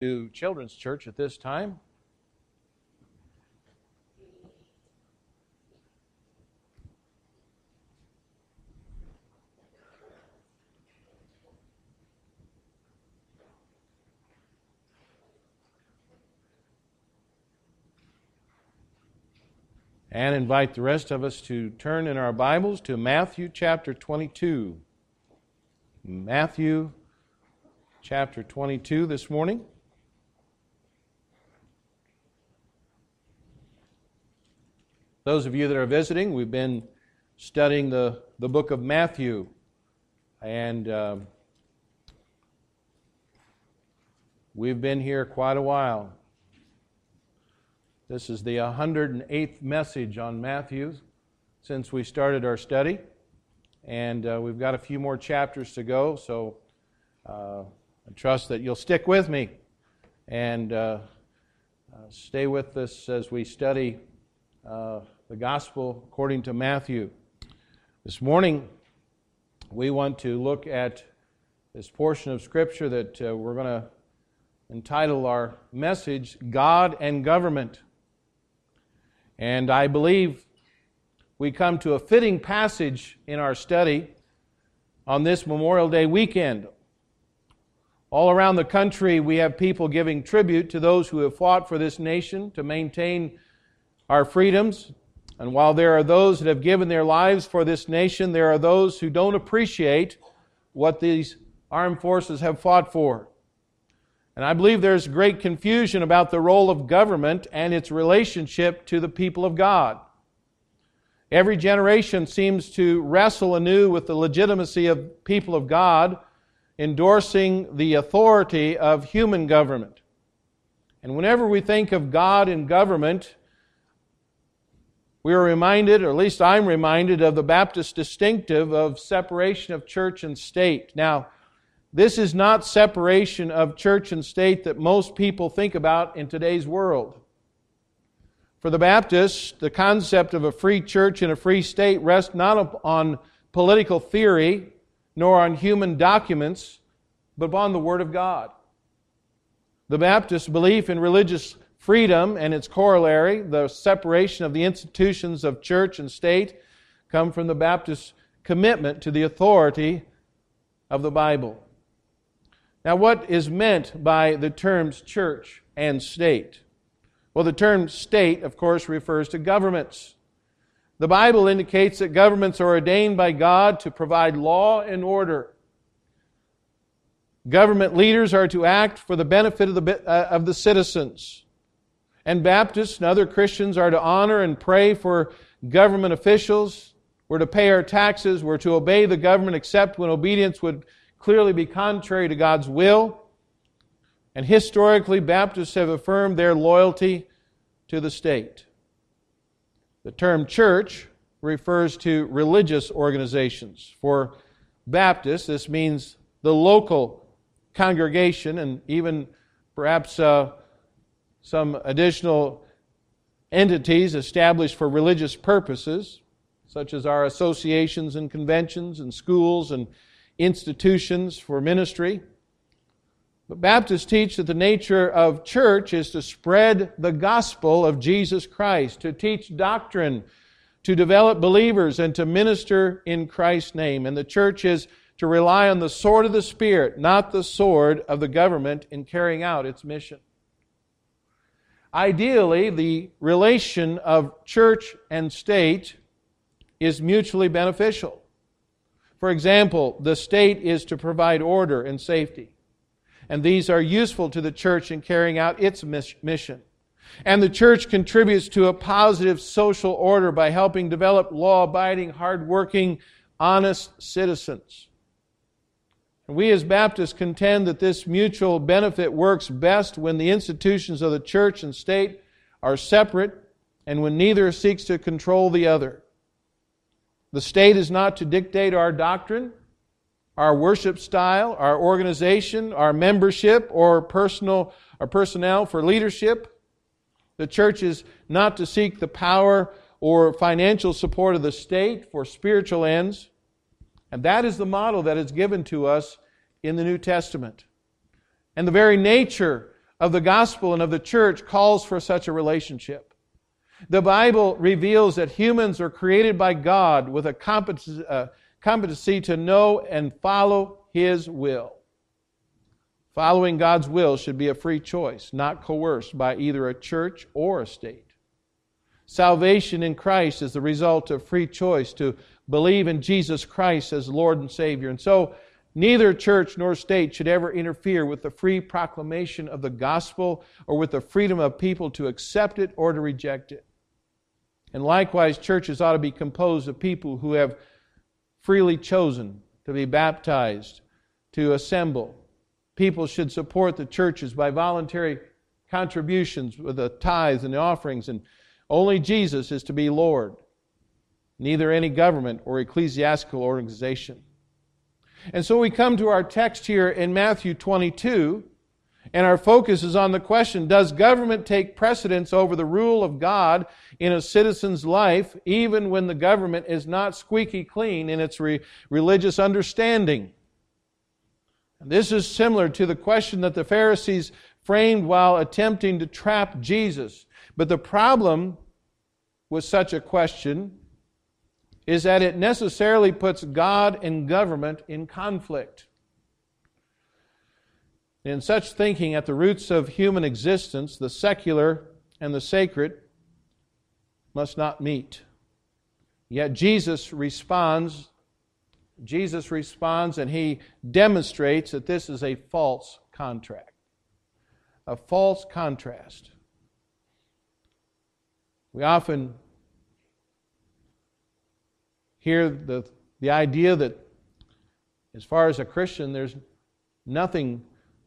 to Children's Church at this time. And invite the rest of us to turn in our Bibles to Matthew chapter 22. Matthew chapter 22 this morning. Those of you that are visiting, we've been studying the, the book of Matthew. And uh, we've been here quite a while. This is the 108th message on Matthew since we started our study. And uh, we've got a few more chapters to go, so uh, I trust that you'll stick with me and uh, uh stay with us as we study uh, the gospel according to Matthew. This morning, we want to look at this portion of Scripture that uh, we're going to entitle our message God and Government. And I believe we come to a fitting passage in our study on this Memorial Day weekend. All around the country, we have people giving tribute to those who have fought for this nation to maintain our freedoms, and while there are those that have given their lives for this nation, there are those who don't appreciate what these armed forces have fought for. And I believe there's great confusion about the role of government and its relationship to the people of God. Every generation seems to wrestle anew with the legitimacy of people of God, endorsing the authority of human government. And whenever we think of God and government, we are reminded, or at least I'm reminded, of the Baptist distinctive of separation of church and state. Now, this is not separation of church and state that most people think about in today's world. For the Baptists, the concept of a free church and a free state rests not on political theory nor on human documents, but upon the Word of God. The Baptist belief in religious Freedom and its corollary, the separation of the institutions of church and state, come from the Baptist commitment to the authority of the Bible. Now, what is meant by the terms church and state? Well, the term state, of course, refers to governments. The Bible indicates that governments are ordained by God to provide law and order. Government leaders are to act for the benefit of the, uh, of the citizens and Baptists and other Christians are to honor and pray for government officials. We're to pay our taxes. We're to obey the government except when obedience would clearly be contrary to God's will. And historically, Baptists have affirmed their loyalty to the state. The term church refers to religious organizations. For Baptists, this means the local congregation and even perhaps uh, some additional entities established for religious purposes, such as our associations and conventions and schools and institutions for ministry. But Baptists teach that the nature of church is to spread the gospel of Jesus Christ, to teach doctrine, to develop believers, and to minister in Christ's name. And the church is to rely on the sword of the Spirit, not the sword of the government, in carrying out its mission. Ideally, the relation of church and state is mutually beneficial. For example, the state is to provide order and safety, and these are useful to the church in carrying out its mission. And the church contributes to a positive social order by helping develop law abiding, hard working, honest citizens. We as Baptists contend that this mutual benefit works best when the institutions of the church and state are separate and when neither seeks to control the other. The state is not to dictate our doctrine, our worship style, our organization, our membership, or personal or personnel for leadership. The church is not to seek the power or financial support of the state for spiritual ends. And that is the model that is given to us in the New Testament. And the very nature of the gospel and of the church calls for such a relationship. The Bible reveals that humans are created by God with a competency, uh, to know and follow His will. Following God's will should be a free choice, not coerced by either a church or a state. Salvation in Christ is the result of free choice to believe in Jesus Christ as Lord and Savior. And so, neither church nor state should ever interfere with the free proclamation of the gospel or with the freedom of people to accept it or to reject it. And likewise, churches ought to be composed of people who have freely chosen to be baptized, to assemble. People should support the churches by voluntary contributions with the tithes and the offerings and only Jesus is to be Lord, neither any government or ecclesiastical organization. And so we come to our text here in Matthew 22, and our focus is on the question Does government take precedence over the rule of God in a citizen's life, even when the government is not squeaky clean in its re- religious understanding? And this is similar to the question that the Pharisees framed while attempting to trap Jesus. But the problem with such a question is that it necessarily puts God and government in conflict. In such thinking, at the roots of human existence, the secular and the sacred must not meet. Yet Jesus responds, Jesus responds and he demonstrates that this is a false contract, a false contrast. We often hear the, the idea that, as far as a Christian, there's nothing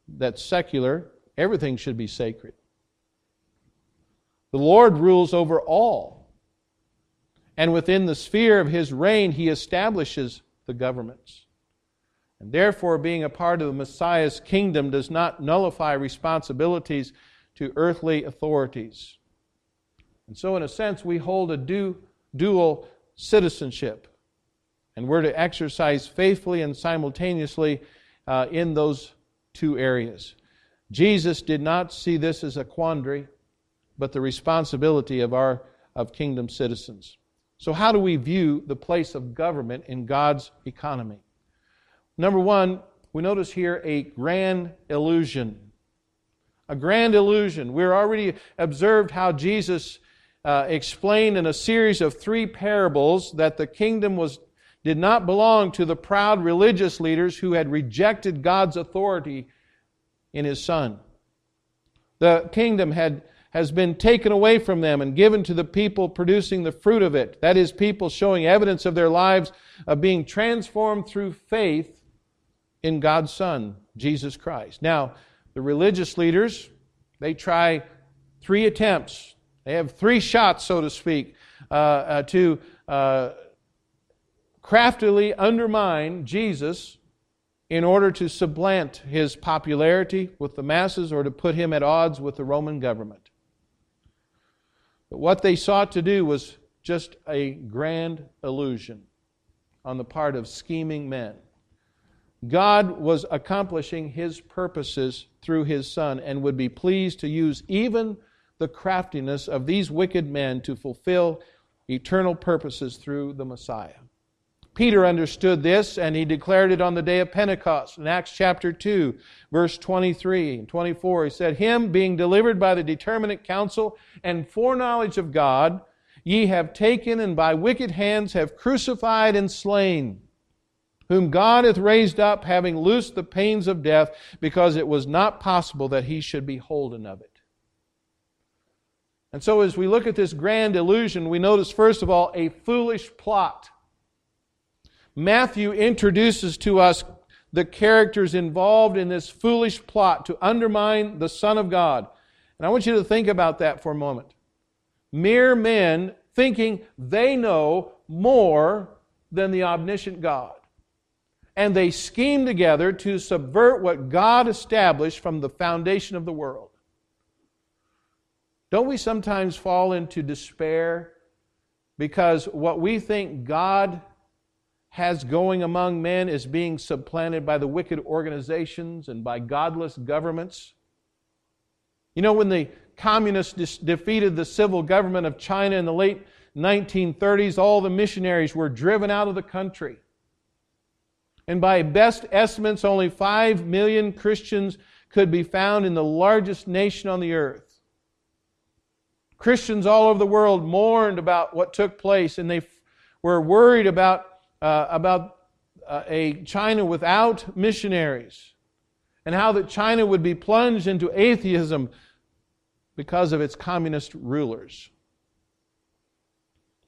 that's secular, everything should be sacred. The Lord rules over all. And within the sphere of his reign, he establishes the governments. And therefore, being a part of the Messiah's kingdom does not nullify responsibilities to earthly authorities. And so, in a sense, we hold a du- dual citizenship. And we're to exercise faithfully and simultaneously uh, in those two areas. Jesus did not see this as a quandary, but the responsibility of our of kingdom citizens. So how do we view the place of government in God's economy? Number 1, we notice here a grand illusion. A grand illusion. We're already observed how Jesus uh, explained in a series of three parables that the kingdom was, did not belong to the proud religious leaders who had rejected God's authority in His Son. The kingdom had, has been taken away from them and given to the people producing the fruit of it. That is, people showing evidence of their lives of being transformed through faith in God's Son, Jesus Christ. Now, the religious leaders, they try three attempts they have three shots, so to speak, uh, uh, to uh, craftily undermine Jesus in order to supplant his popularity with the masses or to put him at odds with the Roman government. But what they sought to do was just a grand illusion on the part of scheming men. God was accomplishing his purposes through his Son and would be pleased to use even the craftiness of these wicked men to fulfill eternal purposes through the Messiah. Peter understood this and he declared it on the day of Pentecost. In Acts chapter 2, verse 23 and 24, he said, Him being delivered by the determinate counsel and foreknowledge of God, ye have taken and by wicked hands have crucified and slain, whom God hath raised up, having loosed the pains of death, because it was not possible that he should be holden of it. And so, as we look at this grand illusion, we notice, first of all, a foolish plot. Matthew introduces to us the characters involved in this foolish plot to undermine the Son of God. And I want you to think about that for a moment. Mere men thinking they know more than the omniscient God. And they scheme together to subvert what God established from the foundation of the world. Don't we sometimes fall into despair because what we think God has going among men is being supplanted by the wicked organizations and by godless governments? You know, when the communists defeated the civil government of China in the late 1930s, all the missionaries were driven out of the country. And by best estimates, only 5 million Christians could be found in the largest nation on the earth. Christians all over the world mourned about what took place, and they were worried about, uh, about uh, a China without missionaries, and how that China would be plunged into atheism because of its communist rulers.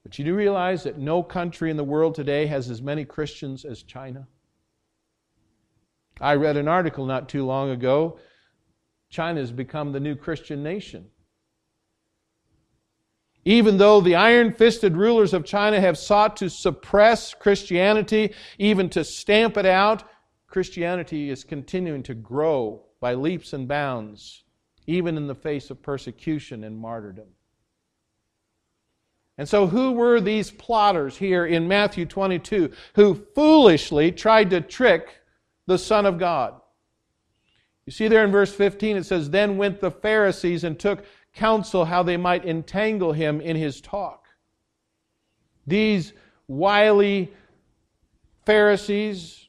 But you do realize that no country in the world today has as many Christians as China? I read an article not too long ago. China has become the new Christian nation. Even though the iron fisted rulers of China have sought to suppress Christianity, even to stamp it out, Christianity is continuing to grow by leaps and bounds, even in the face of persecution and martyrdom. And so, who were these plotters here in Matthew 22 who foolishly tried to trick the Son of God? You see there in verse 15, it says, Then went the Pharisees and took counsel how they might entangle him in his talk. These wily Pharisees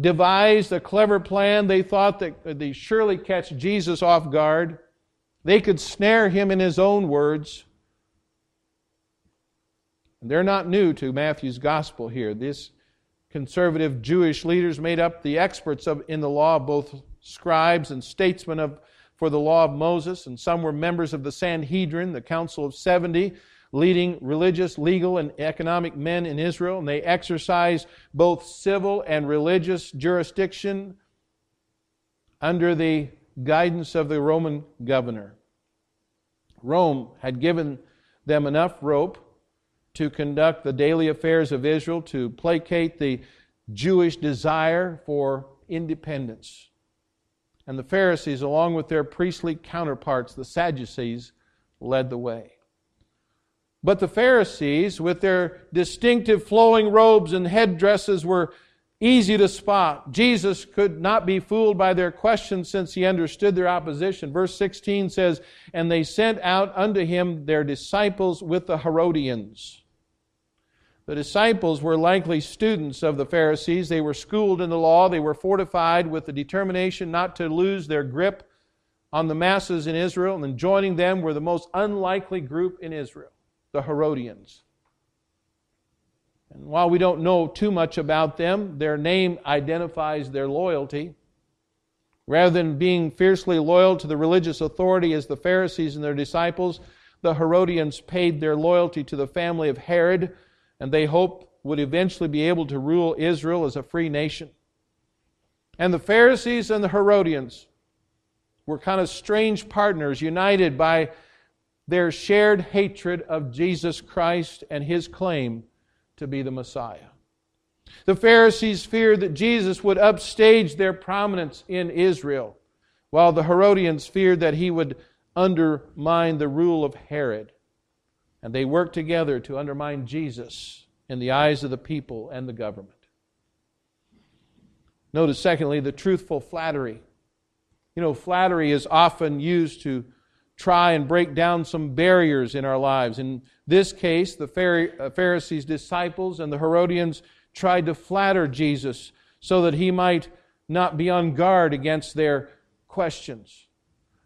devised a clever plan. They thought that they surely catch Jesus off guard. They could snare him in his own words. And they're not new to Matthew's gospel here. These conservative Jewish leaders made up the experts of, in the law, both scribes and statesmen of for the law of Moses, and some were members of the Sanhedrin, the Council of 70, leading religious, legal, and economic men in Israel. And they exercised both civil and religious jurisdiction under the guidance of the Roman governor. Rome had given them enough rope to conduct the daily affairs of Israel, to placate the Jewish desire for independence and the Pharisees, along with their priestly counterparts, the Sadducees, led the way. But the Pharisees, with their distinctive flowing robes and headdresses, were easy to spot. Jesus could not be fooled by their questions since he understood their opposition. Verse 16 says, And they sent out unto him their disciples with the Herodians. The disciples were likely students of the Pharisees. They were schooled in the law. They were fortified with the determination not to lose their grip on the masses in Israel. And joining them were the most unlikely group in Israel, the Herodians. And while we don't know too much about them, their name identifies their loyalty. Rather than being fiercely loyal to the religious authority as the Pharisees and their disciples, the Herodians paid their loyalty to the family of Herod and they hoped would eventually be able to rule Israel as a free nation. And the Pharisees and the Herodians were kind of strange partners, united by their shared hatred of Jesus Christ and his claim to be the Messiah. The Pharisees feared that Jesus would upstage their prominence in Israel, while the Herodians feared that he would undermine the rule of Herod. And they worked together to undermine Jesus in the eyes of the people and the government. Notice, secondly, the truthful flattery. You know, flattery is often used to try and break down some barriers in our lives. In this case, the uh, Pharisees' disciples and the Herodians tried to flatter Jesus so that he might not be on guard against their questions.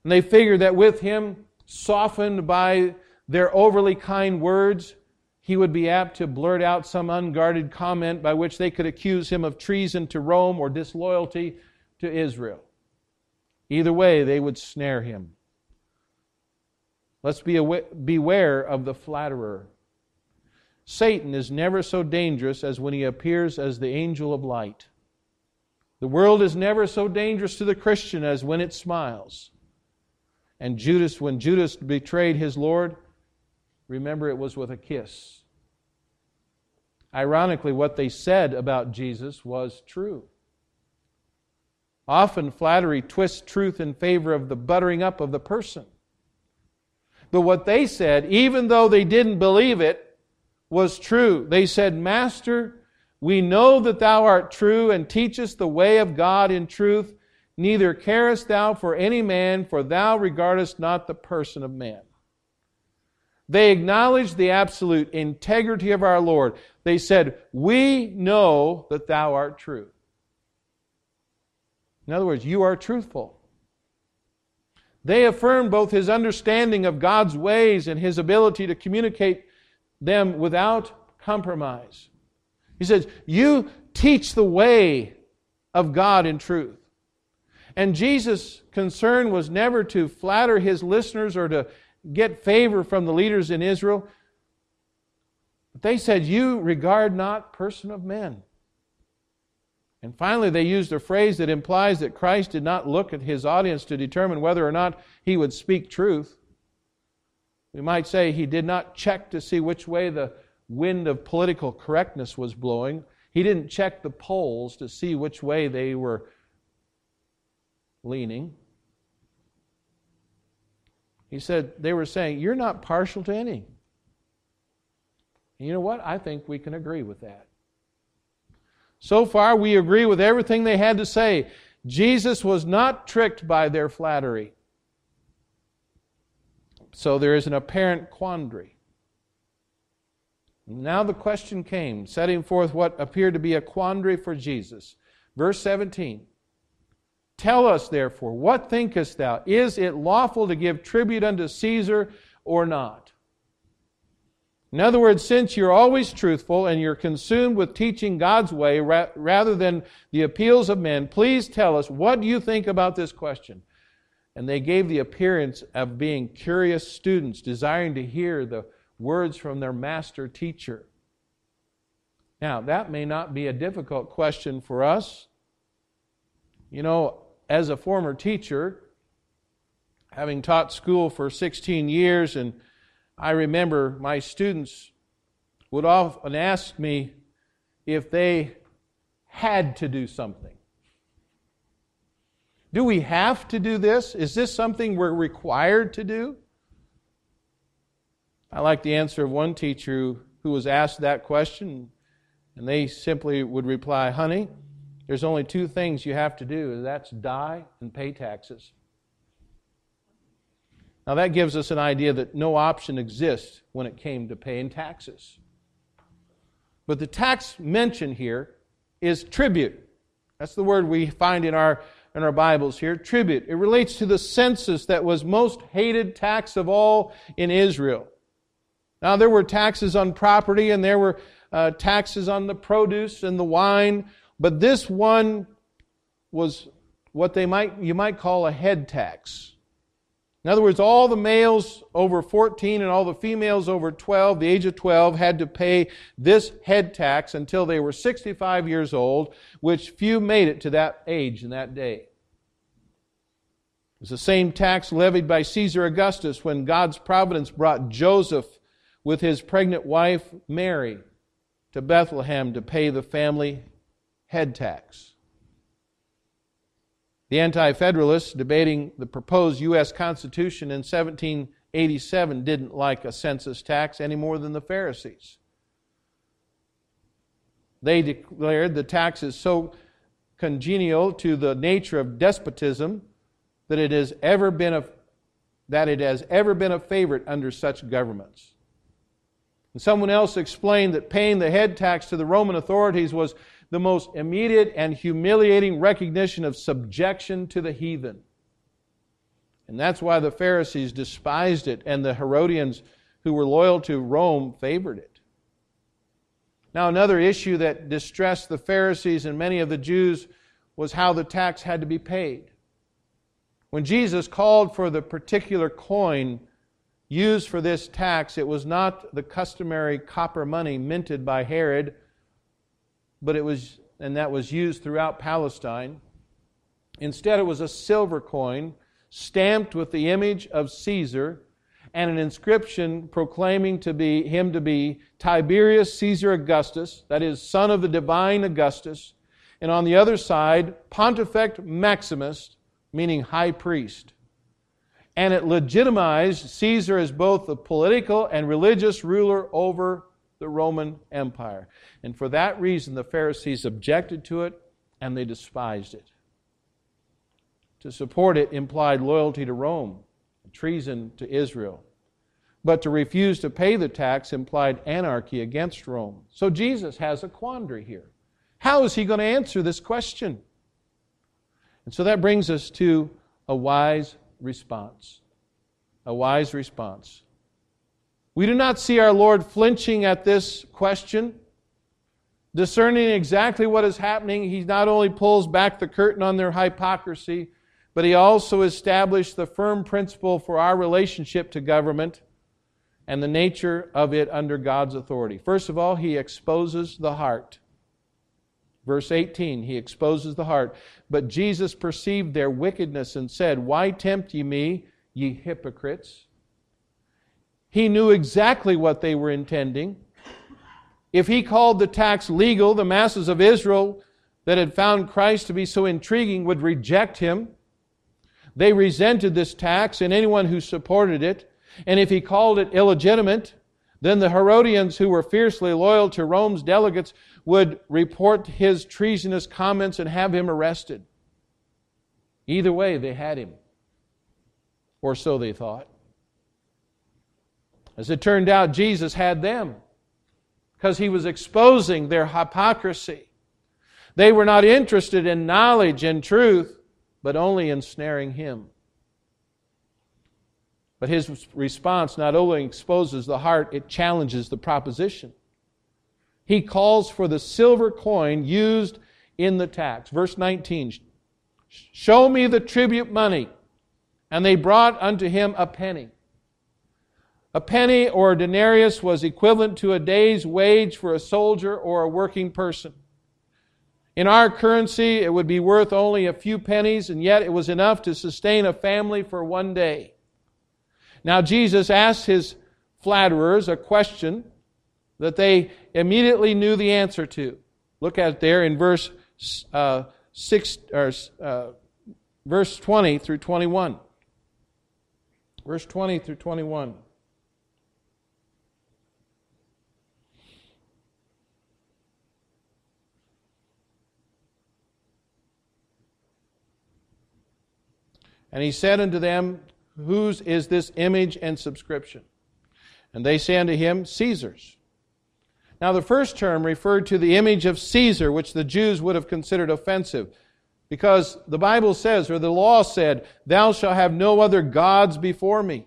And they figured that with him, softened by their overly kind words, he would be apt to blurt out some unguarded comment by which they could accuse him of treason to Rome or disloyalty to Israel. Either way, they would snare him. Let's be awa- beware of the flatterer. Satan is never so dangerous as when he appears as the angel of light. The world is never so dangerous to the Christian as when it smiles. And Judas, when Judas betrayed his Lord, Remember, it was with a kiss. Ironically, what they said about Jesus was true. Often, flattery twists truth in favor of the buttering up of the person. But what they said, even though they didn't believe it, was true. They said, Master, we know that thou art true and teachest the way of God in truth, neither carest thou for any man, for thou regardest not the person of man. They acknowledged the absolute integrity of our Lord. They said, We know that thou art true. In other words, you are truthful. They affirmed both his understanding of God's ways and his ability to communicate them without compromise. He says, You teach the way of God in truth. And Jesus' concern was never to flatter his listeners or to get favor from the leaders in Israel. But they said, You regard not person of men. And finally, they used a phrase that implies that Christ did not look at his audience to determine whether or not he would speak truth. We might say he did not check to see which way the wind of political correctness was blowing. He didn't check the polls to see which way they were leaning. He said, they were saying, You're not partial to any. And you know what? I think we can agree with that. So far, we agree with everything they had to say. Jesus was not tricked by their flattery. So there is an apparent quandary. Now the question came, setting forth what appeared to be a quandary for Jesus. Verse 17 Tell us, therefore, what thinkest thou? Is it lawful to give tribute unto Caesar or not? In other words, since you're always truthful and you're consumed with teaching God's way ra- rather than the appeals of men, please tell us what do you think about this question? And they gave the appearance of being curious students, desiring to hear the words from their master teacher. Now, that may not be a difficult question for us. You know, as a former teacher, having taught school for 16 years, and I remember my students would often ask me if they had to do something. Do we have to do this? Is this something we're required to do? I like the answer of one teacher who was asked that question, and they simply would reply, Honey, there's only two things you have to do, and that's die and pay taxes. Now, that gives us an idea that no option exists when it came to paying taxes. But the tax mentioned here is tribute. That's the word we find in our, in our Bibles here tribute. It relates to the census that was most hated tax of all in Israel. Now, there were taxes on property and there were uh, taxes on the produce and the wine, but this one was what they might, you might call a head tax. In other words, all the males over 14 and all the females over 12, the age of 12, had to pay this head tax until they were 65 years old, which few made it to that age in that day. It was the same tax levied by Caesar Augustus when God's providence brought Joseph with his pregnant wife Mary to Bethlehem to pay the family head tax. The Anti Federalists, debating the proposed U.S. Constitution in 1787, didn't like a census tax any more than the Pharisees. They declared the tax is so congenial to the nature of despotism that it has ever been a, that it has ever been a favorite under such governments. And someone else explained that paying the head tax to the Roman authorities was the most immediate and humiliating recognition of subjection to the heathen. And that's why the Pharisees despised it, and the Herodians, who were loyal to Rome, favored it. Now, another issue that distressed the Pharisees and many of the Jews was how the tax had to be paid. When Jesus called for the particular coin used for this tax, it was not the customary copper money minted by Herod but it was, and that was used throughout Palestine. Instead, it was a silver coin stamped with the image of Caesar and an inscription proclaiming to be him to be Tiberius Caesar Augustus, that is, son of the divine Augustus, and on the other side, Pontifex Maximus, meaning high priest. And it legitimized Caesar as both the political and religious ruler over the Roman Empire. And for that reason, the Pharisees objected to it and they despised it. To support it implied loyalty to Rome, treason to Israel. But to refuse to pay the tax implied anarchy against Rome. So Jesus has a quandary here. How is he going to answer this question? And so that brings us to a wise response. A wise response. We do not see our Lord flinching at this question, discerning exactly what is happening. He not only pulls back the curtain on their hypocrisy, but he also established the firm principle for our relationship to government and the nature of it under God's authority. First of all, he exposes the heart. Verse 18, he exposes the heart. But Jesus perceived their wickedness and said, Why tempt ye me, ye hypocrites? He knew exactly what they were intending. If he called the tax legal, the masses of Israel that had found Christ to be so intriguing would reject him. They resented this tax and anyone who supported it. And if he called it illegitimate, then the Herodians, who were fiercely loyal to Rome's delegates, would report his treasonous comments and have him arrested. Either way, they had him. Or so they thought. As it turned out, Jesus had them because he was exposing their hypocrisy. They were not interested in knowledge and truth, but only in snaring him. But his response not only exposes the heart, it challenges the proposition. He calls for the silver coin used in the tax. Verse 19 Show me the tribute money. And they brought unto him a penny. A penny or a denarius was equivalent to a day's wage for a soldier or a working person. In our currency, it would be worth only a few pennies, and yet it was enough to sustain a family for one day. Now, Jesus asked his flatterers a question that they immediately knew the answer to. Look at it there in verse uh, six or uh, verse twenty through twenty-one. Verse twenty through twenty-one. And he said unto them, Whose is this image and subscription? And they say unto him, Caesar's. Now, the first term referred to the image of Caesar, which the Jews would have considered offensive, because the Bible says, or the law said, Thou shalt have no other gods before me.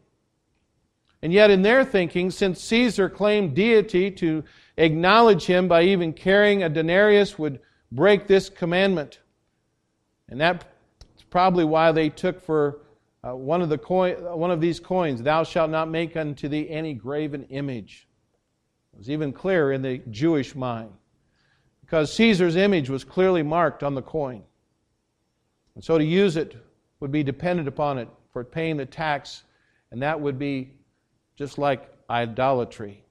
And yet, in their thinking, since Caesar claimed deity, to acknowledge him by even carrying a denarius would break this commandment. And that's probably why they took for uh, one, of the one of these coins, Thou shalt not make unto thee any graven image. It was even clearer in the Jewish mind because Caesar's image was clearly marked on the coin. And so to use it would be dependent upon it for paying the tax, and that would be just like idolatry.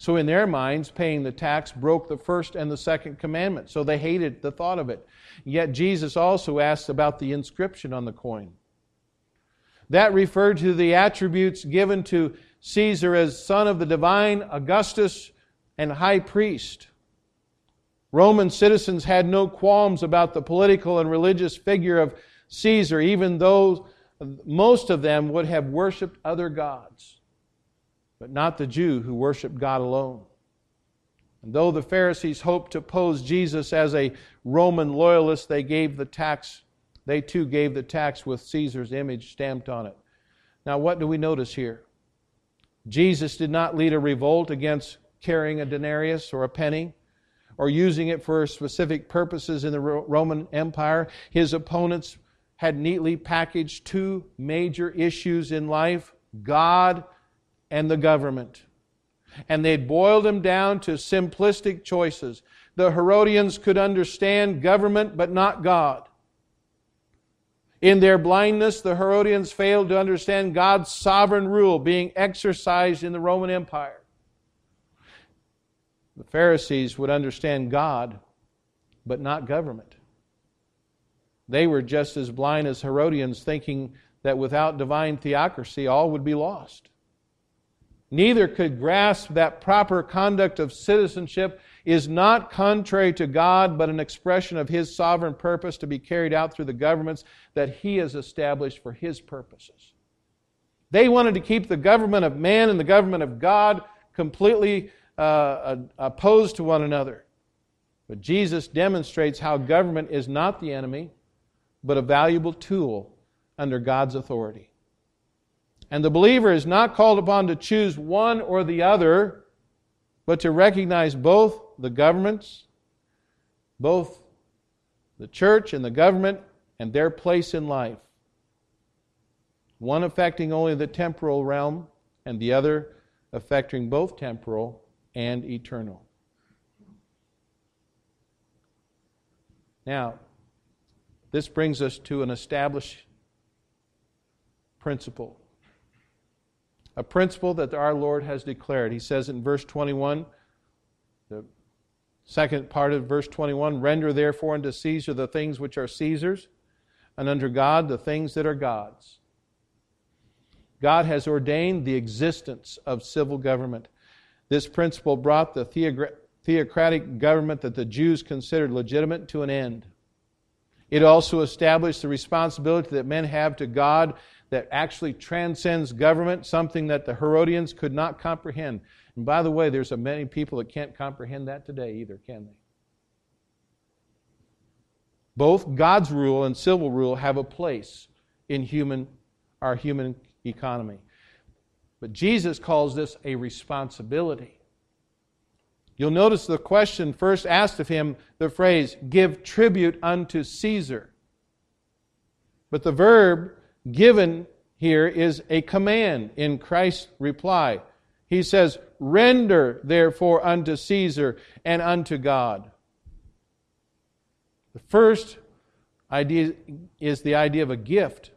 So, in their minds, paying the tax broke the first and the second commandment. So they hated the thought of it. Yet Jesus also asked about the inscription on the coin. That referred to the attributes given to Caesar as son of the divine Augustus and high priest. Roman citizens had no qualms about the political and religious figure of Caesar, even though most of them would have worshiped other gods, but not the Jew who worshiped God alone. And though the Pharisees hoped to pose Jesus as a Roman loyalist, they gave the tax, they too gave the tax with Caesar's image stamped on it. Now, what do we notice here? Jesus did not lead a revolt against carrying a denarius or a penny or using it for specific purposes in the Roman Empire. His opponents had neatly packaged two major issues in life God and the government. And they'd boiled them down to simplistic choices. The Herodians could understand government but not God. In their blindness, the Herodians failed to understand God's sovereign rule being exercised in the Roman Empire. The Pharisees would understand God, but not government. They were just as blind as Herodians, thinking that without divine theocracy, all would be lost. Neither could grasp that proper conduct of citizenship is not contrary to God, but an expression of His sovereign purpose to be carried out through the governments that He has established for His purposes. They wanted to keep the government of man and the government of God completely uh, opposed to one another. But Jesus demonstrates how government is not the enemy, but a valuable tool under God's authority. And the believer is not called upon to choose one or the other, but to recognize both the governments, both the church and the government, and their place in life. One affecting only the temporal realm, and the other affecting both temporal and eternal. Now, this brings us to an established principle a principle that our Lord has declared. He says in verse 21, the second part of verse 21 Render therefore unto Caesar the things which are Caesar's, and unto God the things that are God's. God has ordained the existence of civil government. This principle brought the theocratic government that the Jews considered legitimate to an end. It also established the responsibility that men have to God that actually transcends government, something that the Herodians could not comprehend. And by the way, there's a many people that can't comprehend that today either, can they? Both God's rule and civil rule have a place in human, our human economy. But Jesus calls this a responsibility. You'll notice the question first asked of him, the phrase, give tribute unto Caesar. But the verb given here is a command in Christ's reply. He says, Render therefore unto Caesar and unto God. The first idea is the idea of a gift,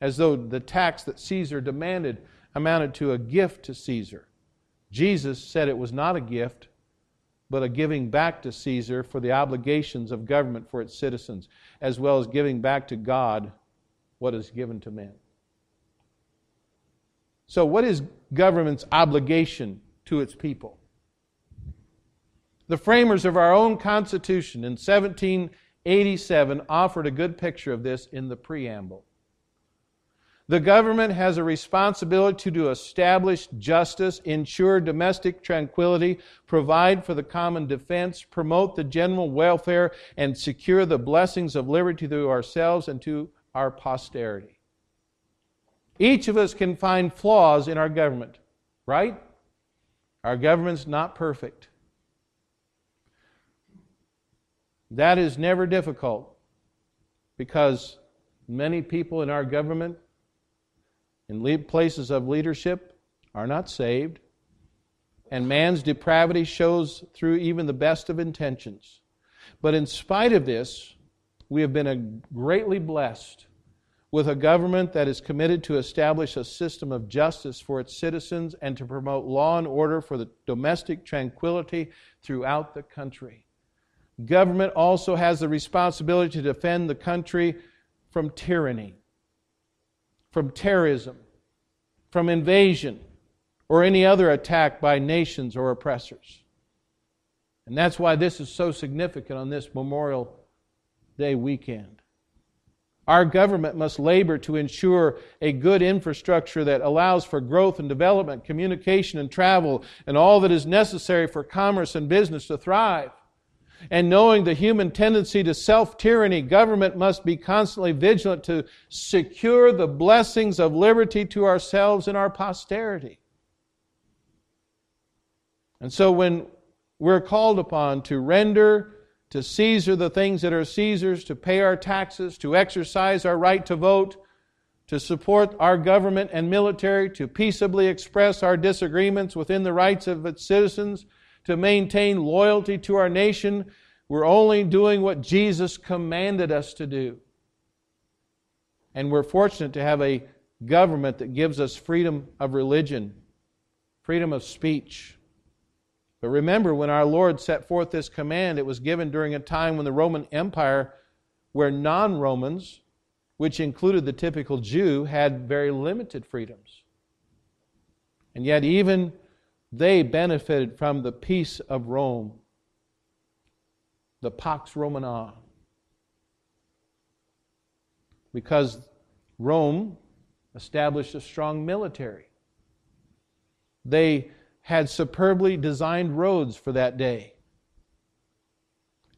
as though the tax that Caesar demanded amounted to a gift to Caesar. Jesus said it was not a gift, but a giving back to Caesar for the obligations of government for its citizens, as well as giving back to God what is given to men. So, what is government's obligation to its people? The framers of our own Constitution in 1787 offered a good picture of this in the preamble. The government has a responsibility to do establish justice, ensure domestic tranquility, provide for the common defense, promote the general welfare, and secure the blessings of liberty to ourselves and to our posterity. Each of us can find flaws in our government, right? Our government's not perfect. That is never difficult because many people in our government, in places of leadership, are not saved, and man's depravity shows through even the best of intentions. But in spite of this, we have been greatly blessed with a government that is committed to establish a system of justice for its citizens and to promote law and order for the domestic tranquility throughout the country. Government also has the responsibility to defend the country from tyranny, from terrorism, from invasion, or any other attack by nations or oppressors. And that's why this is so significant on this Memorial Day weekend. Our government must labor to ensure a good infrastructure that allows for growth and development, communication and travel, and all that is necessary for commerce and business to thrive. And knowing the human tendency to self tyranny, government must be constantly vigilant to secure the blessings of liberty to ourselves and our posterity. And so when we're called upon to render to Caesar the things that are Caesar's, to pay our taxes, to exercise our right to vote, to support our government and military, to peaceably express our disagreements within the rights of its citizens, to maintain loyalty to our nation. We're only doing what Jesus commanded us to do. And we're fortunate to have a government that gives us freedom of religion, freedom of speech, but remember, when our Lord set forth this command, it was given during a time when the Roman Empire, where non Romans, which included the typical Jew, had very limited freedoms. And yet, even they benefited from the peace of Rome the Pax Romana. Because Rome established a strong military. They had superbly designed roads for that day.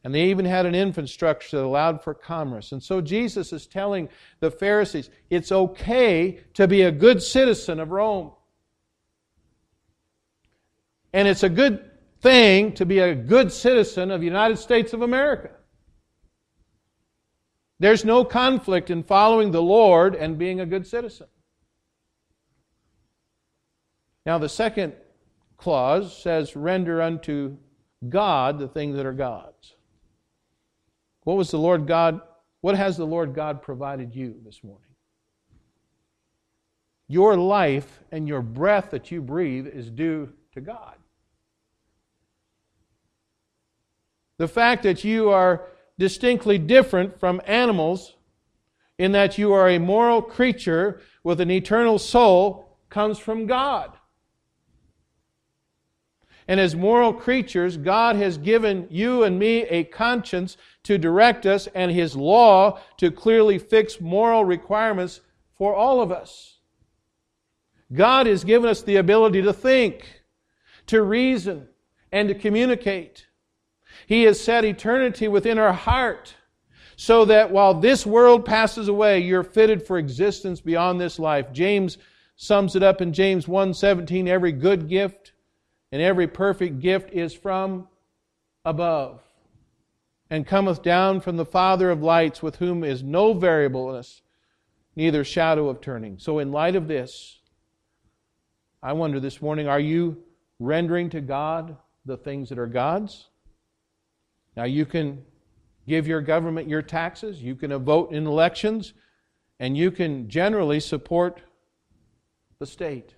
And they even had an infrastructure that allowed for commerce. And so Jesus is telling the Pharisees it's okay to be a good citizen of Rome. And it's a good thing to be a good citizen of the United States of America. There's no conflict in following the Lord and being a good citizen. Now, the second clause says, Render unto God the things that are God's. What was the Lord God? What has the Lord God provided you this morning? Your life and your breath that you breathe is due to God. The fact that you are distinctly different from animals in that you are a moral creature with an eternal soul comes from God. And as moral creatures, God has given you and me a conscience to direct us and His law to clearly fix moral requirements for all of us. God has given us the ability to think, to reason, and to communicate. He has set eternity within our heart so that while this world passes away, you're fitted for existence beyond this life. James sums it up in James 1:17, every good gift and every perfect gift is from above and cometh down from the Father of lights, with whom is no variableness, neither shadow of turning. So, in light of this, I wonder this morning are you rendering to God the things that are God's? Now, you can give your government your taxes, you can vote in elections, and you can generally support the state.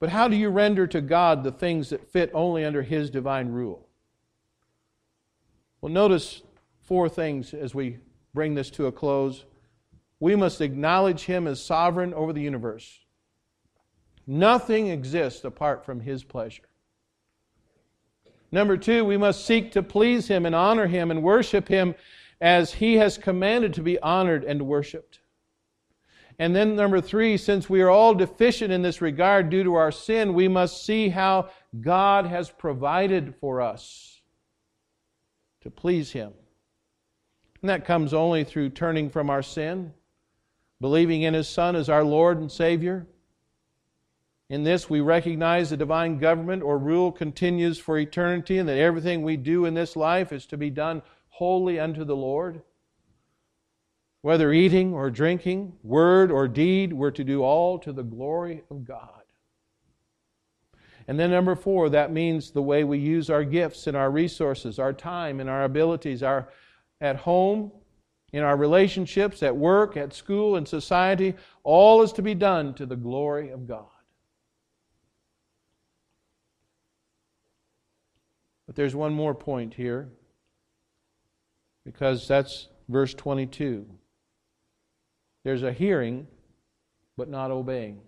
But how do you render to God the things that fit only under His divine rule? Well, notice four things as we bring this to a close. We must acknowledge Him as sovereign over the universe. Nothing exists apart from His pleasure. Number two, we must seek to please Him and honor Him and worship Him as He has commanded to be honored and worshiped. And then, number three, since we are all deficient in this regard due to our sin, we must see how God has provided for us to please Him. And that comes only through turning from our sin, believing in His Son as our Lord and Savior, in this, we recognize the divine government or rule continues for eternity and that everything we do in this life is to be done wholly unto the Lord. Whether eating or drinking, word or deed, we're to do all to the glory of God. And then, number four, that means the way we use our gifts and our resources, our time and our abilities, our at home, in our relationships, at work, at school, in society, all is to be done to the glory of God. But there's one more point here, because that's verse 22. There's a hearing, but not obeying.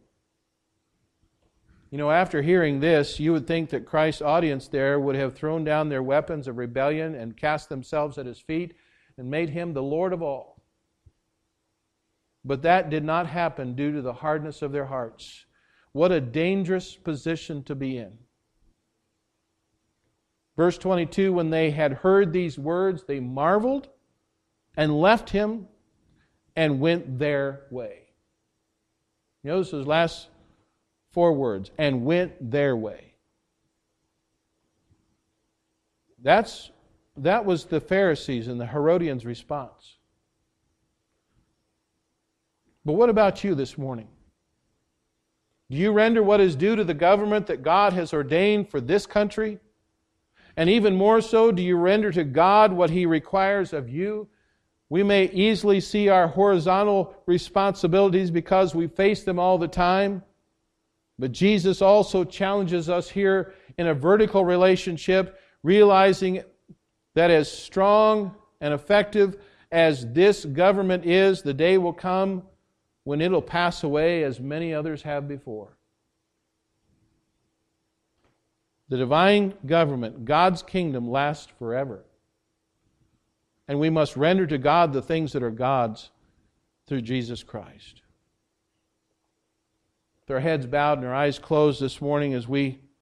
You know, after hearing this, you would think that Christ's audience there would have thrown down their weapons of rebellion and cast themselves at his feet and made him the Lord of all. But that did not happen due to the hardness of their hearts. What a dangerous position to be in. Verse 22 When they had heard these words, they marveled and left him and went their way. You Notice those last four words and went their way. That's, that was the Pharisees and the Herodians' response. But what about you this morning? Do you render what is due to the government that God has ordained for this country? And even more so, do you render to God what He requires of you? We may easily see our horizontal responsibilities because we face them all the time. But Jesus also challenges us here in a vertical relationship, realizing that as strong and effective as this government is, the day will come when it'll pass away as many others have before. The divine government, God's kingdom, lasts forever. And we must render to God the things that are God's through Jesus Christ. With our heads bowed and our eyes closed this morning as we